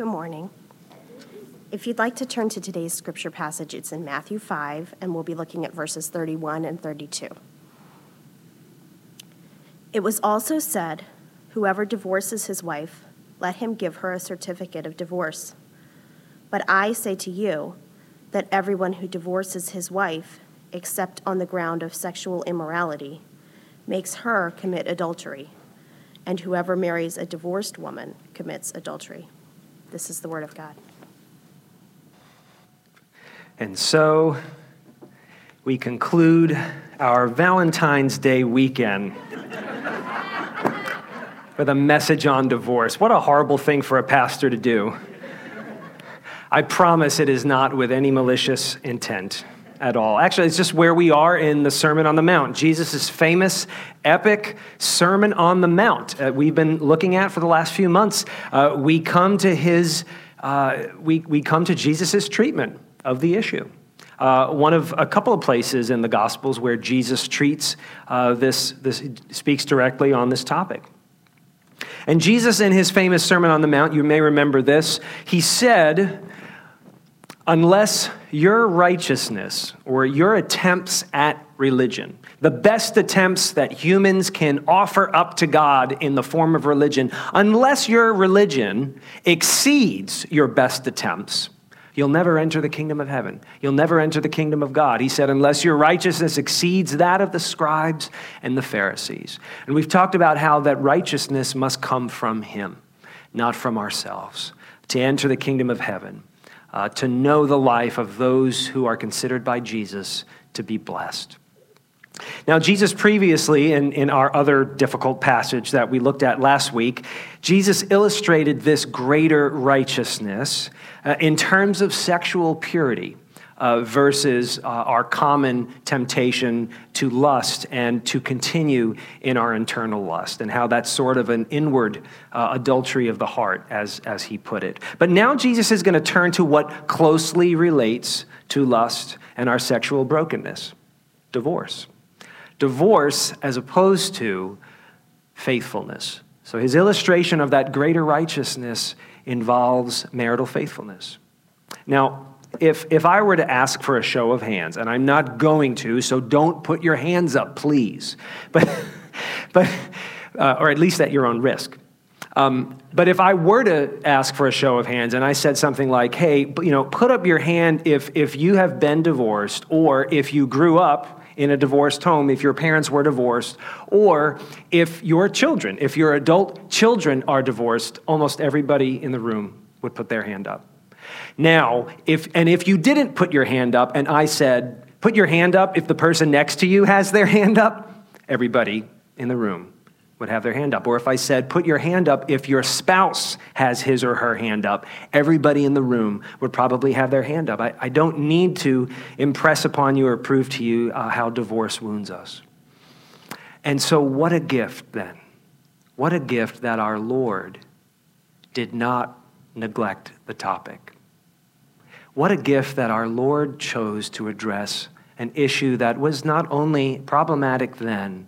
Good morning. If you'd like to turn to today's scripture passage, it's in Matthew 5, and we'll be looking at verses 31 and 32. It was also said, Whoever divorces his wife, let him give her a certificate of divorce. But I say to you that everyone who divorces his wife, except on the ground of sexual immorality, makes her commit adultery, and whoever marries a divorced woman commits adultery. This is the word of God. And so we conclude our Valentine's Day weekend with a message on divorce. What a horrible thing for a pastor to do. I promise it is not with any malicious intent at all. Actually, it's just where we are in the Sermon on the Mount, Jesus' famous, epic Sermon on the Mount uh, we've been looking at for the last few months. Uh, we come to his, uh, we, we come to Jesus' treatment of the issue. Uh, one of a couple of places in the Gospels where Jesus treats uh, this, this speaks directly on this topic. And Jesus, in his famous Sermon on the Mount, you may remember this, he said, Unless your righteousness or your attempts at religion, the best attempts that humans can offer up to God in the form of religion, unless your religion exceeds your best attempts, You'll never enter the kingdom of heaven. You'll never enter the kingdom of God. He said, unless your righteousness exceeds that of the scribes and the Pharisees. And we've talked about how that righteousness must come from Him, not from ourselves, to enter the kingdom of heaven, uh, to know the life of those who are considered by Jesus to be blessed. Now, Jesus previously, in, in our other difficult passage that we looked at last week, Jesus illustrated this greater righteousness uh, in terms of sexual purity. Uh, versus uh, our common temptation to lust and to continue in our internal lust, and how that's sort of an inward uh, adultery of the heart, as, as he put it. But now Jesus is going to turn to what closely relates to lust and our sexual brokenness divorce divorce as opposed to faithfulness. So his illustration of that greater righteousness involves marital faithfulness. Now, if, if I were to ask for a show of hands, and I'm not going to, so don't put your hands up, please, but, but uh, or at least at your own risk. Um, but if I were to ask for a show of hands and I said something like, hey, you know, put up your hand if, if you have been divorced or if you grew up in a divorced home if your parents were divorced, or if your children, if your adult children are divorced, almost everybody in the room would put their hand up. Now, if and if you didn't put your hand up and I said, put your hand up if the person next to you has their hand up, everybody in the room would have their hand up. Or if I said, put your hand up if your spouse has his or her hand up, everybody in the room would probably have their hand up. I, I don't need to impress upon you or prove to you uh, how divorce wounds us. And so, what a gift then. What a gift that our Lord did not neglect the topic. What a gift that our Lord chose to address an issue that was not only problematic then,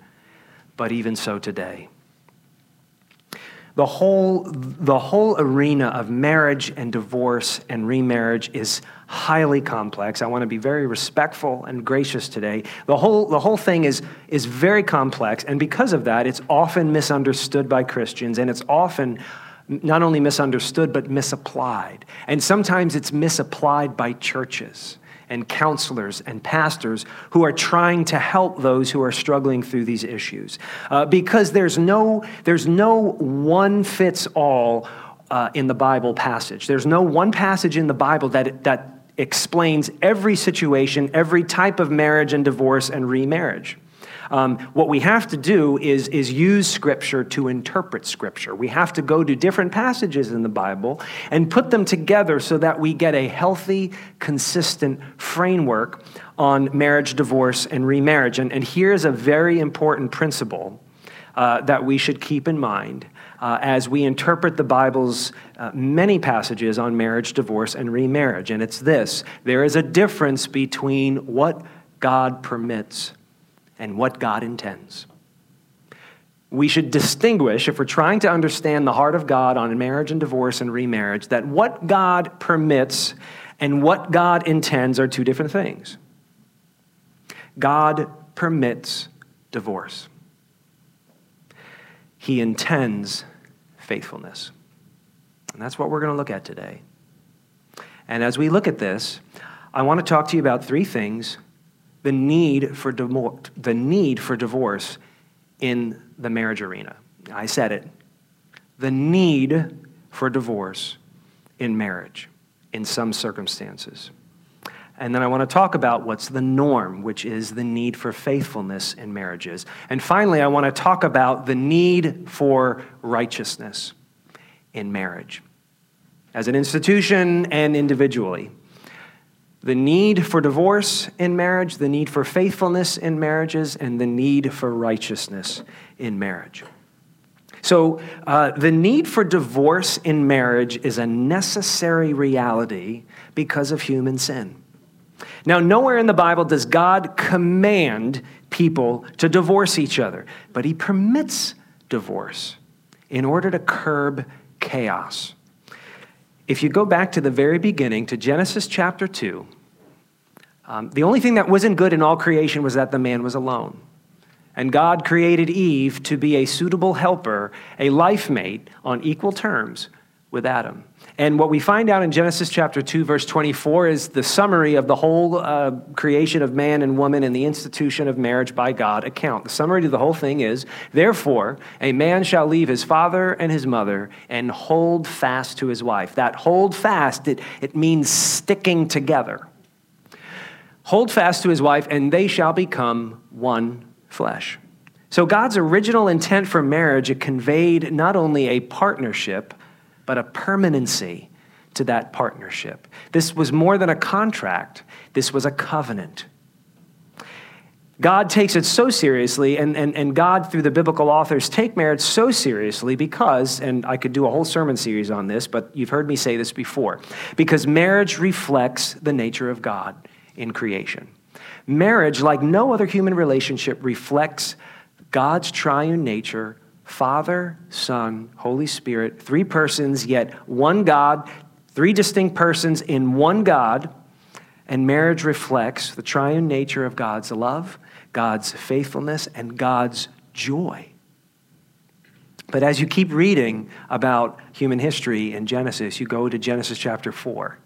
but even so today. The whole, the whole arena of marriage and divorce and remarriage is highly complex. I want to be very respectful and gracious today. The whole, the whole thing is, is very complex, and because of that, it's often misunderstood by Christians, and it's often not only misunderstood, but misapplied. And sometimes it's misapplied by churches and counselors and pastors who are trying to help those who are struggling through these issues. Uh, because there's no, there's no one fits all uh, in the Bible passage. There's no one passage in the Bible that, that explains every situation, every type of marriage and divorce and remarriage. Um, what we have to do is, is use Scripture to interpret Scripture. We have to go to different passages in the Bible and put them together so that we get a healthy, consistent framework on marriage, divorce, and remarriage. And, and here's a very important principle uh, that we should keep in mind. Uh, as we interpret the Bible's uh, many passages on marriage, divorce, and remarriage. And it's this there is a difference between what God permits and what God intends. we should distinguish, if we're trying to understand the heart of God on marriage and divorce and remarriage, that what God permits and what God intends are two different things. God permits divorce, He intends faithfulness. And that's what we're going to look at today. And as we look at this, I want to talk to you about three things the need for, the need for divorce in the marriage arena. I said it. The need for divorce in marriage in some circumstances. And then I want to talk about what's the norm, which is the need for faithfulness in marriages. And finally, I want to talk about the need for righteousness in marriage, as an institution and individually the need for divorce in marriage, the need for faithfulness in marriages, and the need for righteousness in marriage. So, uh, the need for divorce in marriage is a necessary reality because of human sin. Now, nowhere in the Bible does God command people to divorce each other, but He permits divorce in order to curb chaos. If you go back to the very beginning, to Genesis chapter 2, um, the only thing that wasn't good in all creation was that the man was alone. And God created Eve to be a suitable helper, a life mate on equal terms with Adam. And what we find out in Genesis chapter 2, verse 24, is the summary of the whole uh, creation of man and woman and the institution of marriage by God account. The summary to the whole thing is Therefore, a man shall leave his father and his mother and hold fast to his wife. That hold fast, it, it means sticking together. Hold fast to his wife, and they shall become one flesh. So, God's original intent for marriage, it conveyed not only a partnership, but a permanency to that partnership. This was more than a contract, this was a covenant. God takes it so seriously, and, and, and God, through the biblical authors, take marriage so seriously because, and I could do a whole sermon series on this, but you've heard me say this before, because marriage reflects the nature of God in creation. Marriage, like no other human relationship, reflects God's triune nature Father, Son, Holy Spirit, three persons, yet one God, three distinct persons in one God. And marriage reflects the triune nature of God's love, God's faithfulness, and God's joy. But as you keep reading about human history in Genesis, you go to Genesis chapter 4.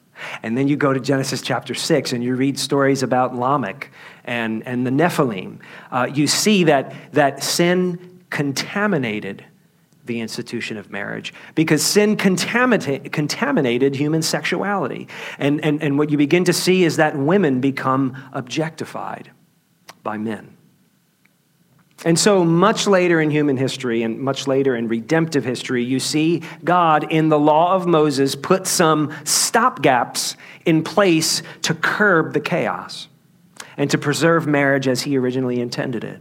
And then you go to Genesis chapter 6 and you read stories about Lamech and, and the Nephilim. Uh, you see that, that sin contaminated the institution of marriage because sin contaminated, contaminated human sexuality. And, and, and what you begin to see is that women become objectified by men. And so, much later in human history and much later in redemptive history, you see God in the law of Moses put some stopgaps in place to curb the chaos and to preserve marriage as he originally intended it.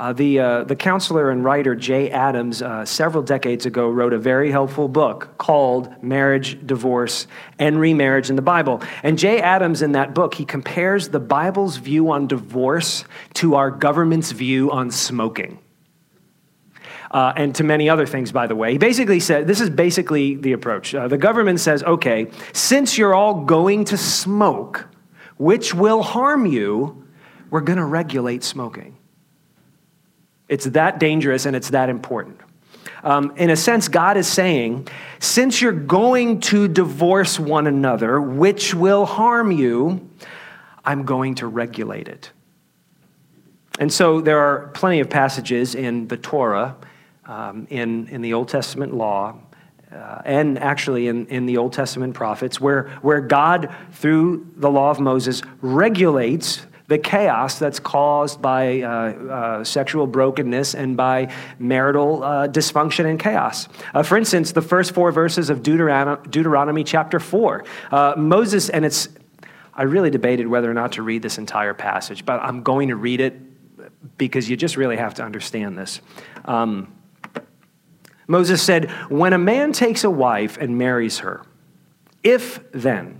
Uh, the, uh, the counselor and writer Jay Adams, uh, several decades ago, wrote a very helpful book called Marriage, Divorce, and Remarriage in the Bible. And Jay Adams, in that book, he compares the Bible's view on divorce to our government's view on smoking. Uh, and to many other things, by the way. He basically said this is basically the approach. Uh, the government says, okay, since you're all going to smoke, which will harm you, we're going to regulate smoking. It's that dangerous and it's that important. Um, in a sense, God is saying, since you're going to divorce one another, which will harm you, I'm going to regulate it. And so there are plenty of passages in the Torah, um, in, in the Old Testament law, uh, and actually in, in the Old Testament prophets, where, where God, through the law of Moses, regulates the chaos that's caused by uh, uh, sexual brokenness and by marital uh, dysfunction and chaos. Uh, for instance, the first four verses of Deuteronomy, Deuteronomy chapter 4, uh, Moses, and it's, I really debated whether or not to read this entire passage, but I'm going to read it because you just really have to understand this. Um, Moses said, When a man takes a wife and marries her, if then,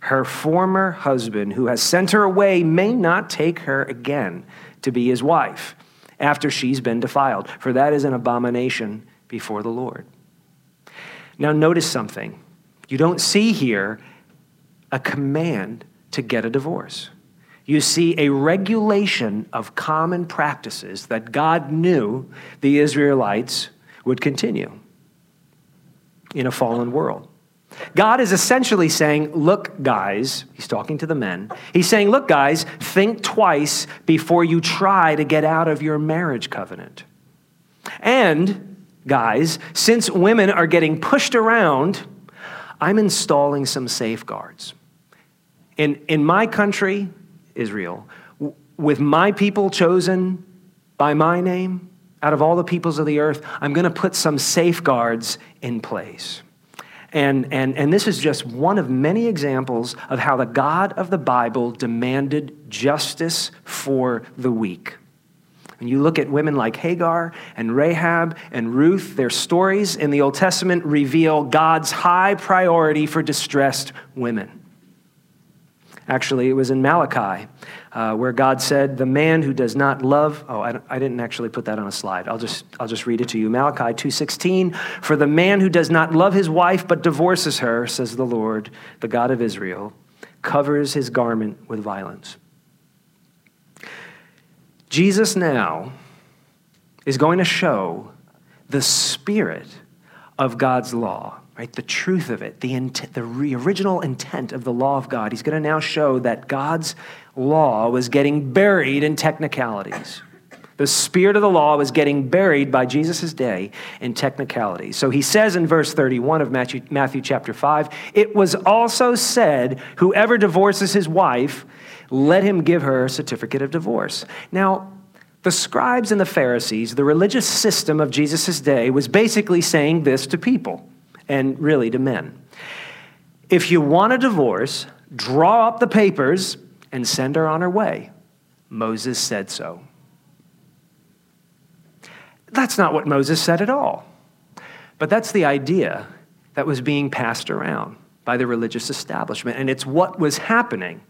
her former husband, who has sent her away, may not take her again to be his wife after she's been defiled, for that is an abomination before the Lord. Now, notice something. You don't see here a command to get a divorce. You see a regulation of common practices that God knew the Israelites would continue in a fallen world. God is essentially saying, Look, guys, he's talking to the men. He's saying, Look, guys, think twice before you try to get out of your marriage covenant. And, guys, since women are getting pushed around, I'm installing some safeguards. In, in my country, Israel, with my people chosen by my name, out of all the peoples of the earth, I'm going to put some safeguards in place. And, and, and this is just one of many examples of how the God of the Bible demanded justice for the weak. When you look at women like Hagar and Rahab and Ruth, their stories in the Old Testament reveal God's high priority for distressed women. Actually, it was in Malachi uh, where God said, The man who does not love, oh, I, I, didn't actually put that on a slide. I'll just, I'll just read it to you. Malachi 2.16, For the man who does not love his wife but divorces her, says the Lord, the God of Israel, covers his garment with violence. Jesus now is going to show the spirit of God's law right? The truth of it, the, int- the re- original intent of the law of God. He's going to now show that God's law was getting buried in technicalities. The spirit of the law was getting buried by Jesus' day in technicalities. So he says in verse 31 of Matthew, Matthew chapter 5 it was also said, Whoever divorces his wife, let him give her a certificate of divorce. Now, the scribes and the Pharisees, the religious system of Jesus' day, was basically saying this to people and really to men. If you want a divorce, draw up the papers and send her on her way. Moses said so. That's not what Moses said at all. But that's the idea that was being passed around by the religious establishment. And it's what was happening.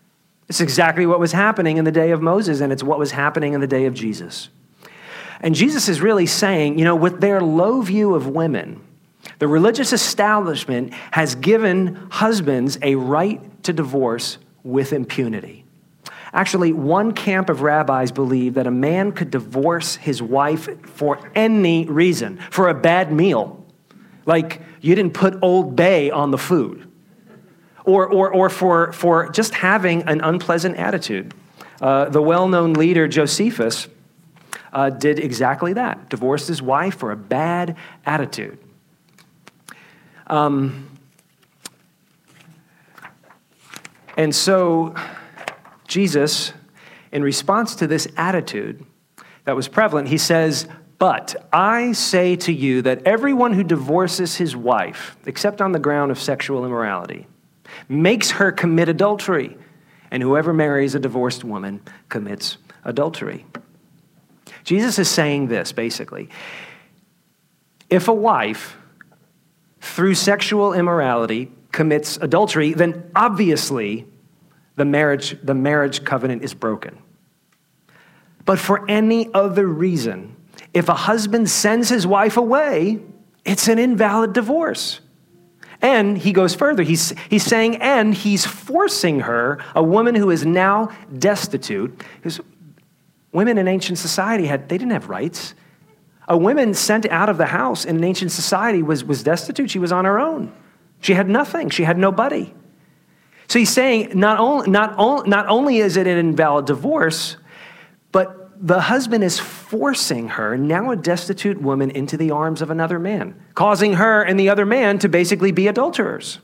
It's exactly what was happening in the day of Moses, and it's what was happening in the day of Jesus. And Jesus is really saying, you know, with their low view of women, the religious establishment has given husbands a right to divorce with impunity. Actually, one camp of rabbis believed that a man could divorce his wife for any reason, for a bad meal, like you didn't put Old Bay on the food, or, or, or for, for just having an unpleasant attitude. Uh, the well known leader Josephus uh, did exactly that, divorced his wife for a bad attitude. Um, and so, Jesus, in response to this attitude that was prevalent, he says, But I say to you that everyone who divorces his wife, except on the ground of sexual immorality, makes her commit adultery, and whoever marries a divorced woman commits adultery. Jesus is saying this basically. If a wife through sexual immorality commits adultery, then obviously the marriage, the marriage covenant is broken. But for any other reason, if a husband sends his wife away, it's an invalid divorce. And he goes further. He's, he's saying, and he's forcing her, a woman who is now destitute, because women in ancient society had, they didn't have rights. A woman sent out of the house in an ancient society was, was destitute. She was on her own. She had nothing, she had nobody. So he's saying not, only, not, only, not only is it an invalid divorce, but the husband is forcing her, now a destitute woman, into the arms of another man, causing her and the other man to basically be adulterers.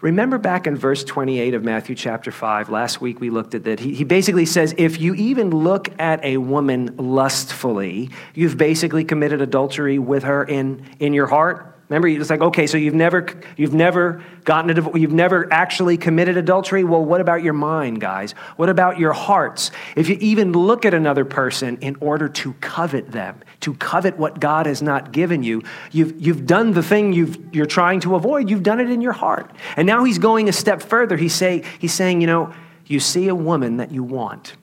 Remember back in verse 28 of Matthew chapter 5, last week we looked at that. He, he basically says, if you even look at a woman lustfully, you've basically committed adultery with her in, in your heart. Remember, it's like, okay, so you've never, you've never gotten a divorce, you've never actually committed adultery. Well, what about your mind, guys? What about your hearts? If you even look at another person in order to covet them, to covet what God has not given you, you've, you've done the thing you've, you're trying to avoid. You've done it in your heart. And now he's going a step further. He's, say, he's saying, you know, you see a woman that you want,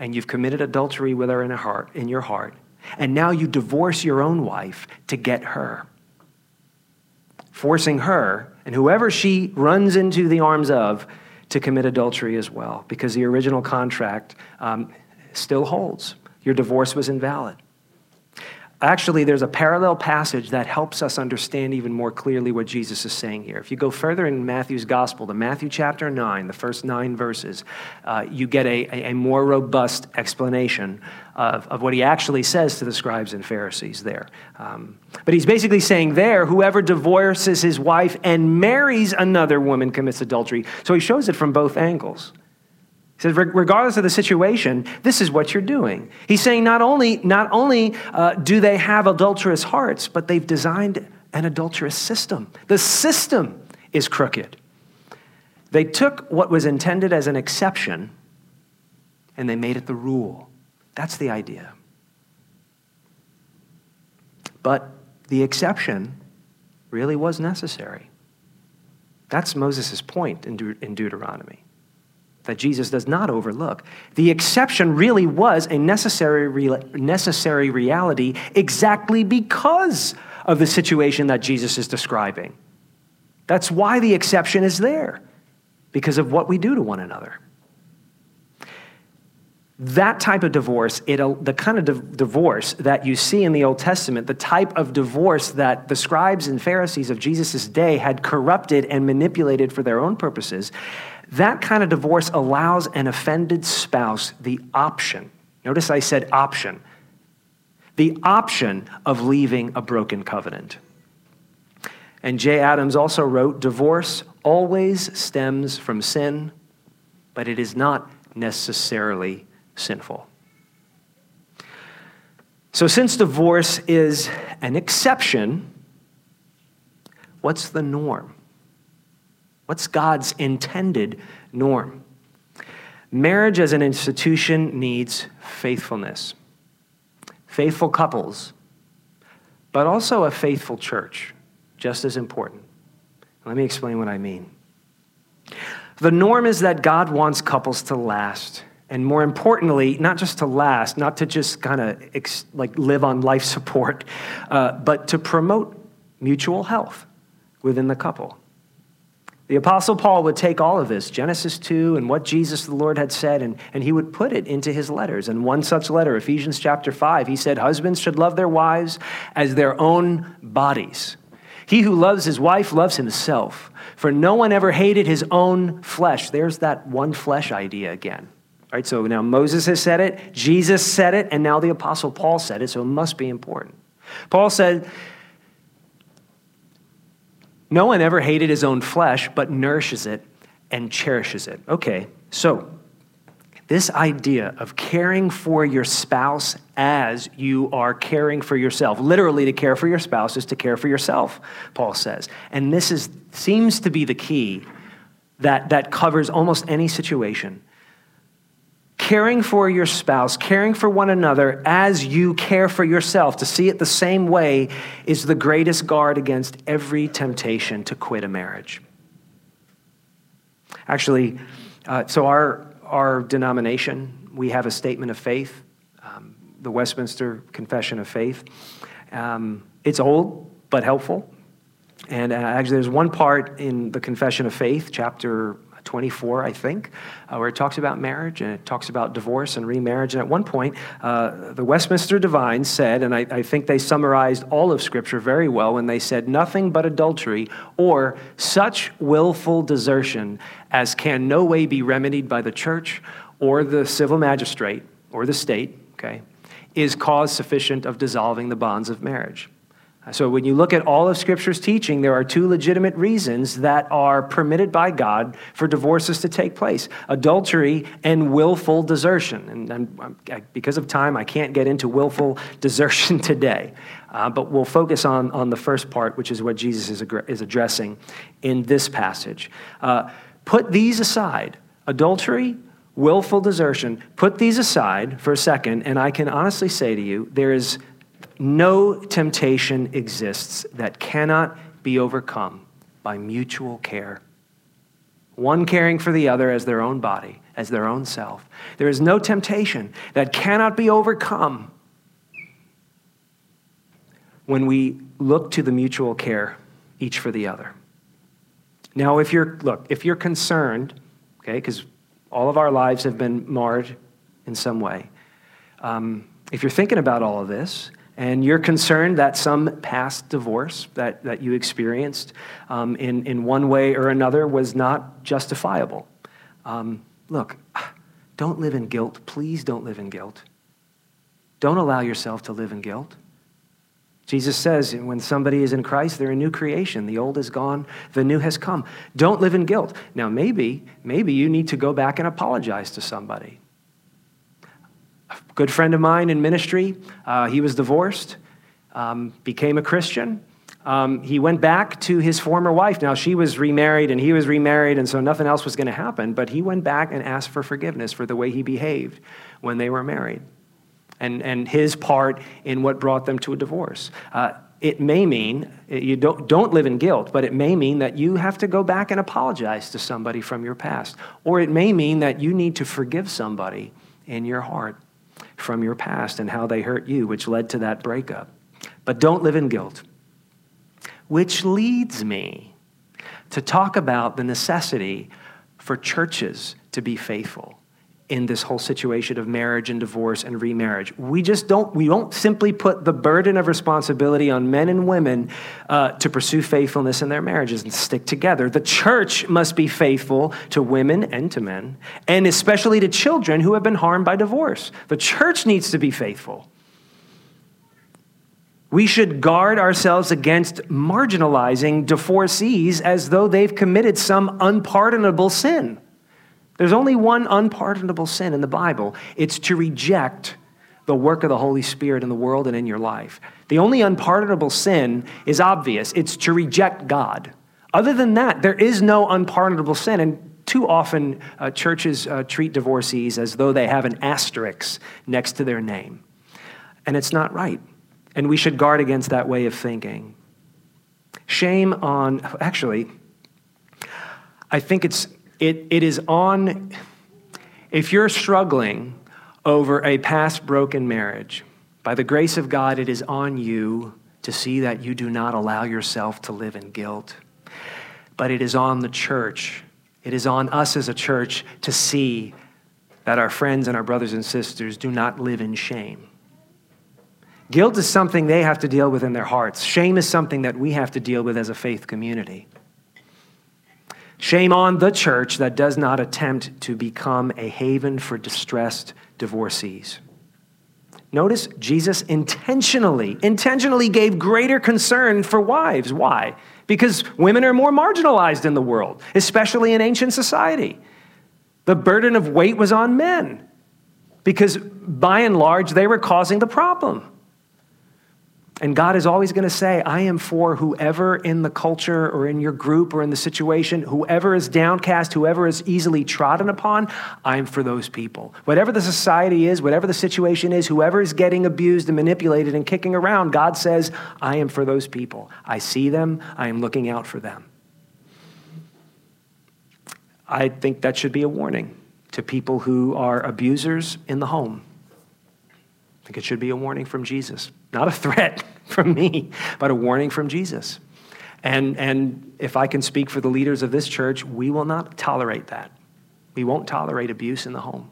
and you've committed adultery with her in, a heart, in your heart, and now you divorce your own wife to get her forcing her and whoever she runs into the arms of to commit adultery as well, because the original contract um, still holds. Your divorce was invalid. Actually, there's a parallel passage that helps us understand even more clearly what Jesus is saying here. If you go further in Matthew's gospel, to Matthew chapter 9, the first nine verses, uh, you get a, a, more robust explanation of, of what he actually says to the scribes and Pharisees there. Um, but he's basically saying there, whoever divorces his wife and marries another woman commits adultery. So he shows it from both angles says, regardless of the situation, this is what you're doing. He's saying not only, not only uh, do they have adulterous hearts, but they've designed an adulterous system. The system is crooked. They took what was intended as an exception and they made it the rule. That's the idea. But the exception really was necessary. That's Moses' point in, De- in Deuteronomy that Jesus does not overlook. The exception really was a necessary, re- necessary reality exactly because of the situation that Jesus is describing. That's why the exception is there, because of what we do to one another. That type of divorce, it, the kind of di- divorce that you see in the Old Testament, the type of divorce that the scribes and Pharisees of Jesus' day had corrupted and manipulated for their own purposes, that kind of divorce allows an offended spouse the option. Notice I said option. The option of leaving a broken covenant. And Jay Adams also wrote divorce always stems from sin, but it is not necessarily sinful. So, since divorce is an exception, what's the norm? What's God's intended norm? Marriage as an institution needs faithfulness, faithful couples, but also a faithful church, just as important. Let me explain what I mean. The norm is that God wants couples to last. And more importantly, not just to last, not to just kind of ex- like live on life support, uh, but to promote mutual health within the couple. The Apostle Paul would take all of this, Genesis 2 and what Jesus the Lord had said, and, and he would put it into his letters. And one such letter, Ephesians chapter 5, he said, Husbands should love their wives as their own bodies. He who loves his wife loves himself, for no one ever hated his own flesh. There's that one flesh idea again. All right, so now Moses has said it, Jesus said it, and now the Apostle Paul said it, so it must be important. Paul said, no one ever hated his own flesh, but nourishes it and cherishes it. Okay, so this idea of caring for your spouse as you are caring for yourself. Literally, to care for your spouse is to care for yourself, Paul says. And this is, seems to be the key that, that covers almost any situation caring for your spouse, caring for one another as you care for yourself, to see it the same way, is the greatest guard against every temptation to quit a marriage. Actually, uh, so our, our denomination, we have a statement of faith, um, the Westminster Confession of Faith. Um, it's old, but helpful. And uh, actually, there's one part in the Confession of Faith, chapter 24, I think, uh, where it talks about marriage and it talks about divorce and remarriage. And at one point, uh, the Westminster Divines said, and I, I think they summarized all of Scripture very well when they said, nothing but adultery or such willful desertion as can no way be remedied by the church or the civil magistrate or the state, okay, is cause sufficient of dissolving the bonds of marriage. So, when you look at all of Scripture's teaching, there are two legitimate reasons that are permitted by God for divorces to take place adultery and willful desertion. And, and I, because of time, I can't get into willful desertion today. Uh, but we'll focus on, on the first part, which is what Jesus is, is addressing in this passage. Uh, put these aside adultery, willful desertion, put these aside for a second, and I can honestly say to you, there is no temptation exists that cannot be overcome by mutual care. One caring for the other as their own body, as their own self. There is no temptation that cannot be overcome when we look to the mutual care each for the other. Now, if you're, look, if you're concerned, okay, because all of our lives have been marred in some way, um, if you're thinking about all of this, and you're concerned that some past divorce that, that you experienced um, in, in one way or another was not justifiable. Um, look, don't live in guilt. Please don't live in guilt. Don't allow yourself to live in guilt. Jesus says when somebody is in Christ, they're a new creation. The old is gone, the new has come. Don't live in guilt. Now, maybe, maybe you need to go back and apologize to somebody good friend of mine in ministry. Uh, he was divorced, um, became a Christian. Um, he went back to his former wife. Now, she was remarried and he was remarried, and so nothing else was going to happen. But he went back and asked for forgiveness for the way he behaved when they were married and, and his part in what brought them to a divorce. Uh, it may mean you don't, don't live in guilt, but it may mean that you have to go back and apologize to somebody from your past. Or it may mean that you need to forgive somebody in your heart from your past and how they hurt you, which led to that breakup. But don't live in guilt. Which leads me to talk about the necessity for churches to be faithful in this whole situation of marriage and divorce and remarriage. We just don't, we don't simply put the burden of responsibility on men and women uh, to pursue faithfulness in their marriages and stick together. The church must be faithful to women and to men, and especially to children who have been harmed by divorce. The church needs to be faithful. We should guard ourselves against marginalizing divorcees as though they've committed some unpardonable sin. There's only one unpardonable sin in the Bible it's to reject the work of the Holy Spirit in the world and in your life. The only unpardonable sin is obvious it's to reject God. Other than that, there is no unpardonable sin. And too often, uh, churches uh, treat divorcees as though they have an asterisk next to their name. And it's not right. And we should guard against that way of thinking. Shame on, actually, I think it's it, it is on, if you're struggling over a past broken marriage, by the grace of God, it is on you to see that you do not allow yourself to live in guilt. But it is on the church, it is on us as a church to see that our friends and our brothers and sisters do not live in shame. Guilt is something they have to deal with in their hearts. Shame is something that we have to deal with as a faith community. Shame on the church that does not attempt to become a haven for distressed divorcees. Notice Jesus intentionally, intentionally gave greater concern for wives. Why? Because women are more marginalized in the world, especially in ancient society. The burden of weight was on men because by and large they were causing the problem. And God is always going to say, I am for whoever in the culture or in your group or in the situation, whoever is downcast, whoever is easily trodden upon, I'm for those people. Whatever the society is, whatever the situation is, whoever is getting abused and manipulated and kicking around, God says, I am for those people. I see them, I am looking out for them. I think that should be a warning to people who are abusers in the home. I think it should be a warning from Jesus, not a threat from me, but a warning from Jesus. And, and if I can speak for the leaders of this church, we will not tolerate that. We won't tolerate abuse in the home.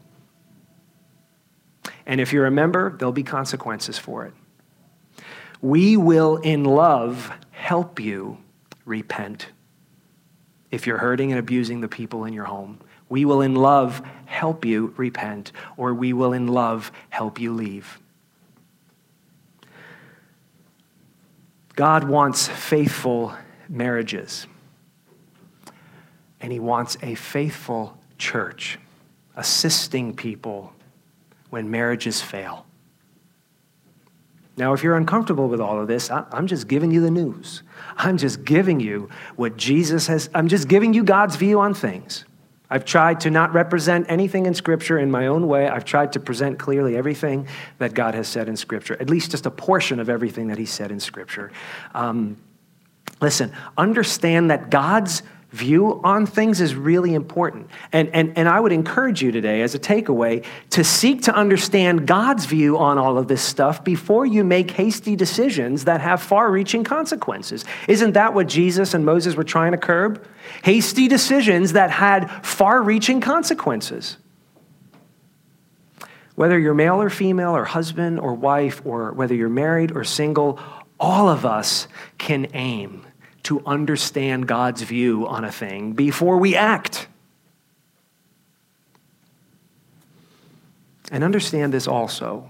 And if you're a member, there'll be consequences for it. We will, in love, help you repent if you're hurting and abusing the people in your home. We will, in love, help you repent, or we will, in love, help you leave. God wants faithful marriages, and He wants a faithful church assisting people when marriages fail. Now, if you're uncomfortable with all of this, I'm just giving you the news. I'm just giving you what Jesus has, I'm just giving you God's view on things. I've tried to not represent anything in Scripture in my own way. I've tried to present clearly everything that God has said in Scripture, at least just a portion of everything that He said in Scripture. Um, listen, understand that God's view on things is really important. And, and, and I would encourage you today, as a takeaway, to seek to understand God's view on all of this stuff before you make hasty decisions that have far reaching consequences. Isn't that what Jesus and Moses were trying to curb? Hasty decisions that had far reaching consequences. Whether you're male or female, or husband or wife, or whether you're married or single, all of us can aim to understand God's view on a thing before we act. And understand this also.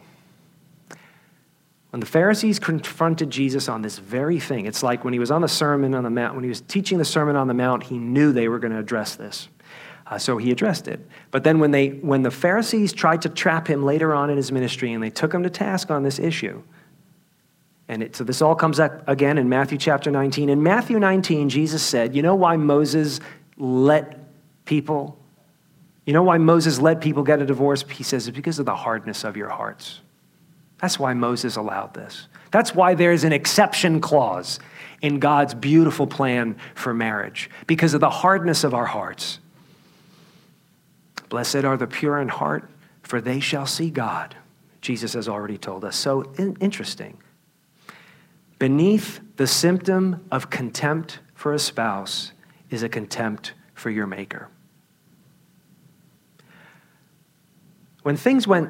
When the Pharisees confronted Jesus on this very thing, it's like when he was on the Sermon on the Mount, when he was teaching the Sermon on the Mount, he knew they were going to address this. Uh, so he addressed it. But then when, they, when the Pharisees tried to trap him later on in his ministry and they took him to task on this issue, and it, so this all comes up again in Matthew chapter 19. In Matthew 19, Jesus said, You know why Moses let people, you know why Moses let people get a divorce? He says, It's because of the hardness of your hearts. That's why Moses allowed this. That's why there's an exception clause in God's beautiful plan for marriage, because of the hardness of our hearts. Blessed are the pure in heart, for they shall see God. Jesus has already told us. So in- interesting. Beneath the symptom of contempt for a spouse is a contempt for your Maker. When things went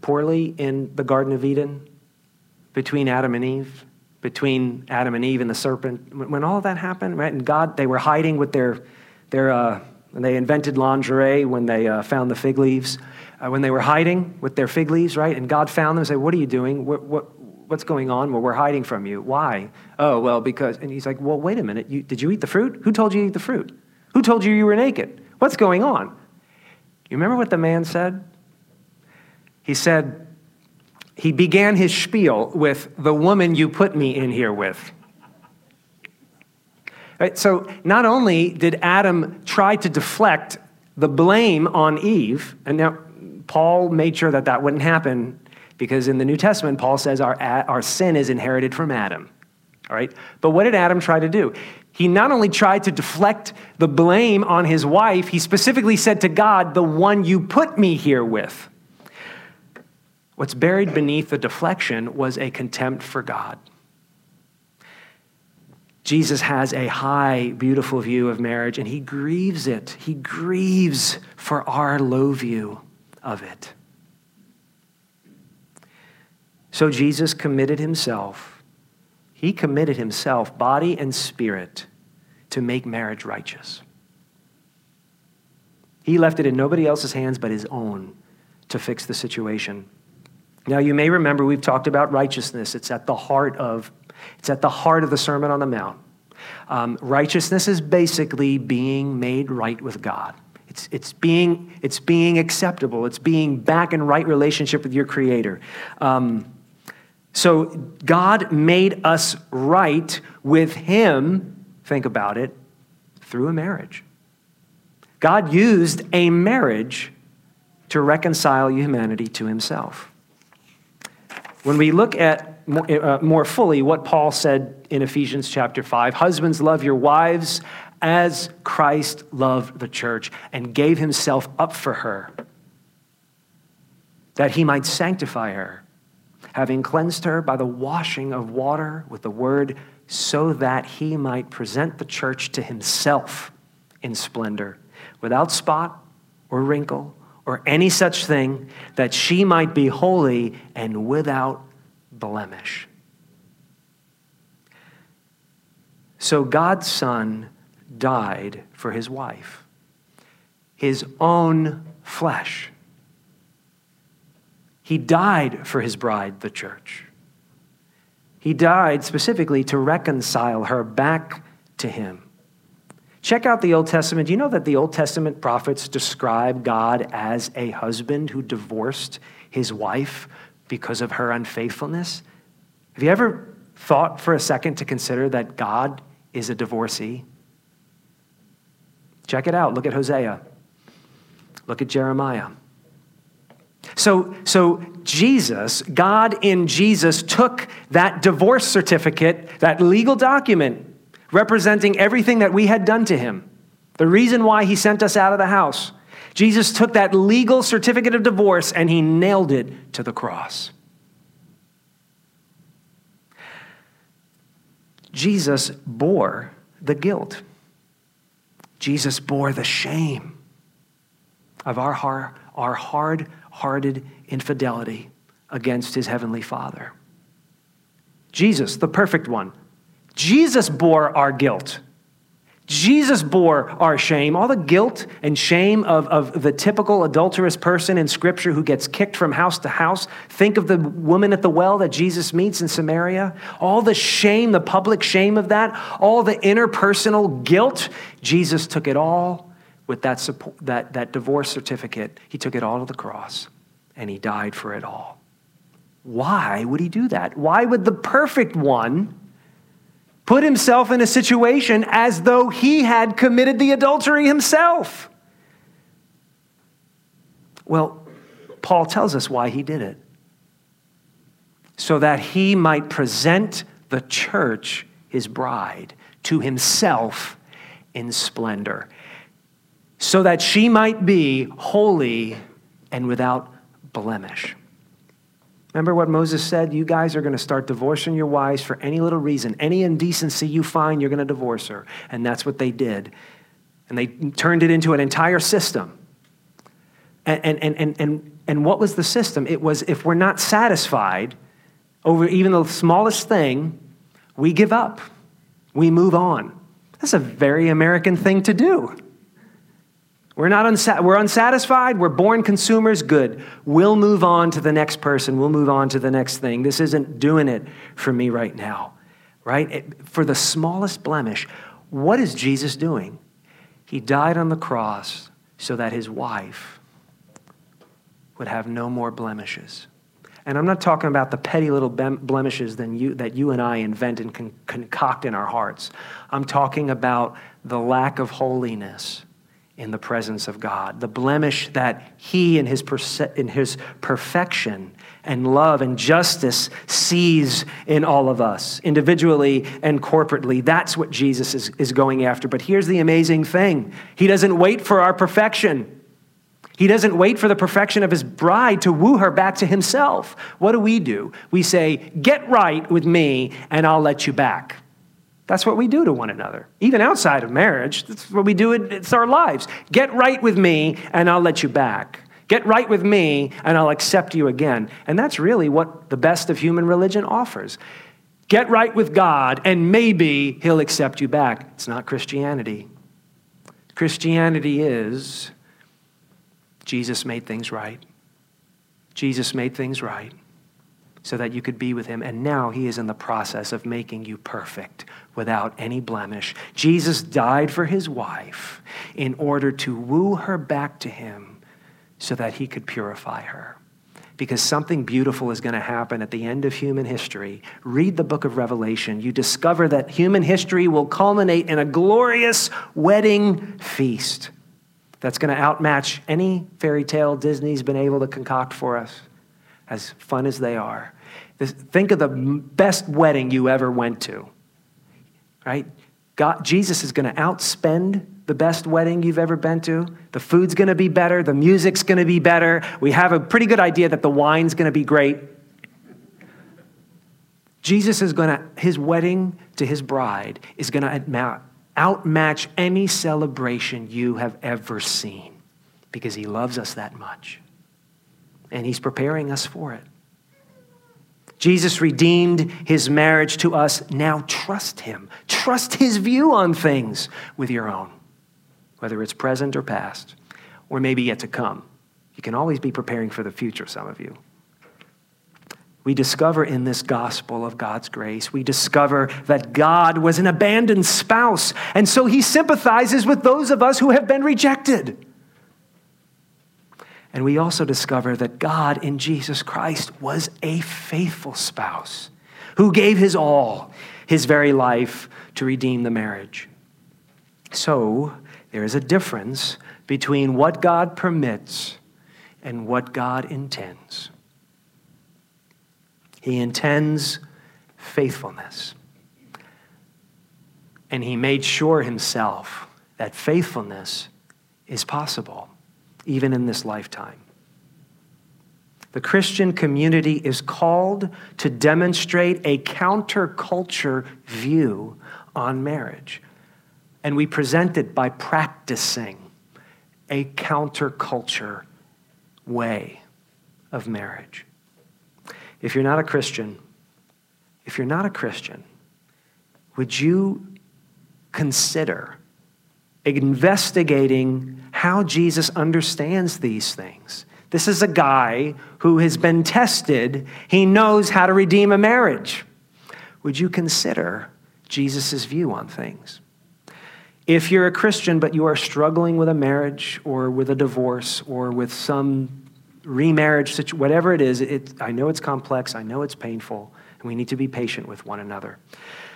poorly in the Garden of Eden, between Adam and Eve, between Adam and Eve and the serpent, when all that happened, right, and God, they were hiding with their, their uh, they invented lingerie when they uh, found the fig leaves. Uh, when they were hiding with their fig leaves, right, and God found them and said, What are you doing? What, what, what's going on? Well, we're hiding from you. Why? Oh, well, because. And he's like, well, wait a minute. You, did you eat the fruit? Who told you to eat the fruit? Who told you you were naked? What's going on? You remember what the man said? He said, he began his spiel with, the woman you put me in here with. Right, so not only did Adam try to deflect the blame on Eve, and now Paul made sure that that wouldn't happen because in the New Testament, Paul says our, our sin is inherited from Adam. All right? But what did Adam try to do? He not only tried to deflect the blame on his wife, he specifically said to God, The one you put me here with. What's buried beneath the deflection was a contempt for God. Jesus has a high, beautiful view of marriage, and he grieves it. He grieves for our low view of it. So Jesus committed himself. He committed himself, body and spirit, to make marriage righteous. He left it in nobody else's hands but his own to fix the situation. Now you may remember we've talked about righteousness. It's at the heart of it's at the heart of the Sermon on the Mount. Um, righteousness is basically being made right with God. It's, it's, being, it's being acceptable. It's being back in right relationship with your Creator. Um, so God made us right with Him, think about it, through a marriage. God used a marriage to reconcile humanity to Himself. When we look at more, uh, more fully what Paul said in Ephesians chapter 5 Husbands, love your wives as Christ loved the church and gave Himself up for her, that He might sanctify her having cleansed her by the washing of water with the word, so that he might present the church to himself in splendor, without spot or wrinkle or any such thing, that she might be holy and without blemish. So God's Son died for his wife, his own flesh. He died for his bride, the church. He died specifically to reconcile her back to him. Check out the Old Testament. Do you know that the Old Testament prophets describe God as a husband who divorced his wife because of her unfaithfulness? Have you ever thought for a second to consider that God is a divorcee? Check it out. Look at Hosea. Look at Jeremiah. So, so Jesus, God in Jesus, took that divorce certificate, that legal document representing everything that we had done to him, the reason why he sent us out of the house. Jesus took that legal certificate of divorce and he nailed it to the cross. Jesus bore the guilt. Jesus bore the shame of our, our hard hearted infidelity against his heavenly Father. Jesus, the perfect one, Jesus bore our guilt. Jesus bore our shame, all the guilt and shame of, of the typical adulterous person in Scripture who gets kicked from house to house. Think of the woman at the well that Jesus meets in Samaria. All the shame, the public shame of that, all the interpersonal guilt. Jesus took it all with that, support, that, that divorce certificate, he took it all to the cross and he died for it all. Why would he do that? Why would the perfect one put himself in a situation as though he had committed the adultery himself? Well, Paul tells us why he did it. So that he might present the church, his bride, to himself in splendor so that she might be holy and without blemish. Remember what Moses said? You guys are going to start divorcing your wives for any little reason. Any indecency you find, you're going to divorce her. And that's what they did. And they turned it into an entire system. And, and, and, and, and what was the system? It was if we're not satisfied over even the smallest thing, we give up, we move on. That's a very American thing to do. We're not unsa- we're unsatisfied. We're born consumers. Good. We'll move on to the next person. We'll move on to the next thing. This isn't doing it for me right now, right? It, for the smallest blemish, what is Jesus doing? He died on the cross so that his wife would have no more blemishes. And I'm not talking about the petty little blemishes you, that you and I invent and con- concoct in our hearts. I'm talking about the lack of holiness in the presence of God, the blemish that He in His, perse- in his perfection and love and justice sees in all of us, individually and corporately. That's what Jesus is, is going after. But here's the amazing thing He doesn't wait for our perfection. He doesn't wait for the perfection of his bride to woo her back to himself. What do we do? We say, Get right with me, and I'll let you back. That's what we do to one another, even outside of marriage. That's what we do, it's our lives. Get right with me, and I'll let you back. Get right with me, and I'll accept you again. And that's really what the best of human religion offers. Get right with God, and maybe He'll accept you back. It's not Christianity. Christianity is Jesus made things right. Jesus made things right so that you could be with him. And now he is in the process of making you perfect without any blemish. Jesus died for his wife in order to woo her back to him so that he could purify her. Because something beautiful is going to happen at the end of human history. Read the book of Revelation. You discover that human history will culminate in a glorious wedding feast that's going to outmatch any fairy tale Disney's been able to concoct for us as fun as they are. Think of the best wedding you ever went to, right? God, Jesus is going to outspend the best wedding you've ever been to. The food's going to be better. The music's going to be better. We have a pretty good idea that the wine's going to be great. Jesus is going to, his wedding to his bride is going to outmatch any celebration you have ever seen because he loves us that much and He's preparing us for it. Jesus redeemed his marriage to us. Now trust him. Trust his view on things with your own, whether it's present or past, or maybe yet to come. You can always be preparing for the future, some of you. we discover in this gospel of God's grace, we discover that God was an abandoned spouse, and so he sympathizes with those of us who have been rejected. And we also discover that God in Jesus Christ was a faithful spouse who gave his all, his very life, to redeem the marriage. So there is a difference between what God permits and what God intends. He intends faithfulness. And he made sure himself that faithfulness is possible, even in this lifetime. The Christian community is called to demonstrate a counterculture view on marriage. And we present it by practicing a counterculture way of marriage. If you're not a Christian, if you're not a Christian, would you consider investigating how Jesus understands these things? This is a guy who has been tested. He knows how to redeem a marriage. Would you consider Jesus' view on things? If you're a Christian but you are struggling with a marriage or with a divorce or with some remarriage, whatever it is, it, I know it's complex, I know it's painful, and we need to be patient with one another.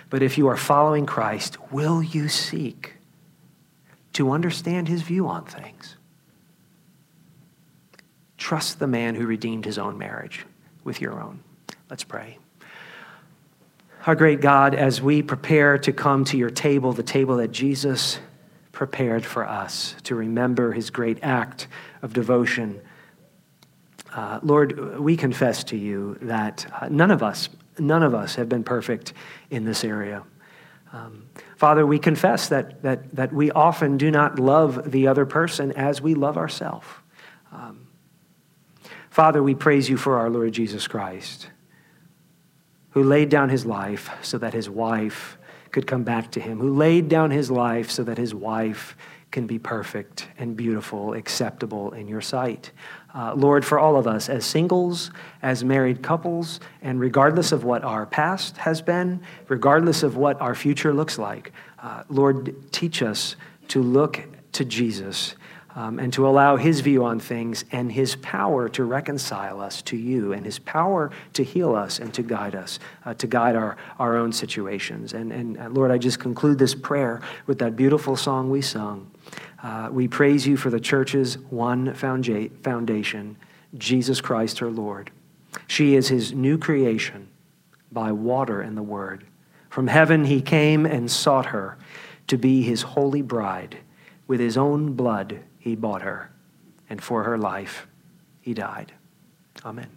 But if you are following Christ, will you seek to understand his view on things? Trust the man who redeemed his own marriage with your own. Let's pray. Our great God, as we prepare to come to your table, the table that Jesus prepared for us to remember his great act of devotion uh, Lord, we confess to you that uh, none of us, none of us have been perfect in this area. Um, Father, we confess that, that, that we often do not love the other person as we love ourselves. Um, Father, we praise you for our Lord Jesus Christ, who laid down his life so that his wife could come back to him, who laid down his life so that his wife can be perfect and beautiful, acceptable in your sight. Uh, Lord, for all of us, as singles, as married couples, and regardless of what our past has been, regardless of what our future looks like, uh, Lord, teach us to look to Jesus um, and to allow his view on things and his power to reconcile us to you and his power to heal us and to guide us, uh, to guide our, our own situations. And, and uh, Lord, I just conclude this prayer with that beautiful song we sung. Uh, we praise you for the church's one foundation, Jesus Christ, her Lord. She is his new creation by water and the word. From heaven he came and sought her to be his holy bride. With his own blood he bought her, and for her life he died. Amen.